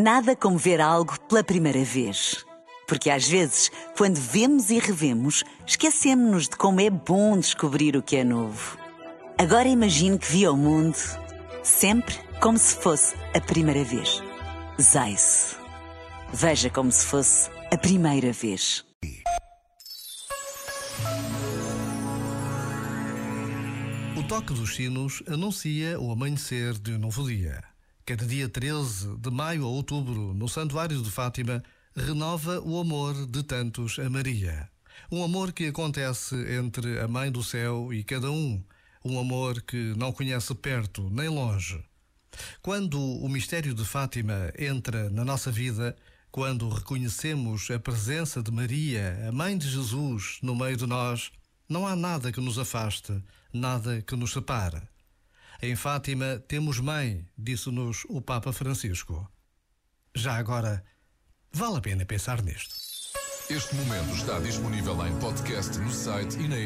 Nada como ver algo pela primeira vez. Porque às vezes, quando vemos e revemos, esquecemos-nos de como é bom descobrir o que é novo. Agora imagine que viu o mundo sempre como se fosse a primeira vez. Zais. Veja como se fosse a primeira vez. O toque dos sinos anuncia o amanhecer de um novo dia. Cada dia 13 de maio a outubro, no Santuário de Fátima, renova o amor de tantos a Maria. Um amor que acontece entre a Mãe do Céu e cada um. Um amor que não conhece perto nem longe. Quando o mistério de Fátima entra na nossa vida, quando reconhecemos a presença de Maria, a Mãe de Jesus, no meio de nós, não há nada que nos afaste, nada que nos separe. Em Fátima temos mãe, disse-nos o Papa Francisco. Já agora, vale a pena pensar nisto. Este momento está disponível em podcast no site e na.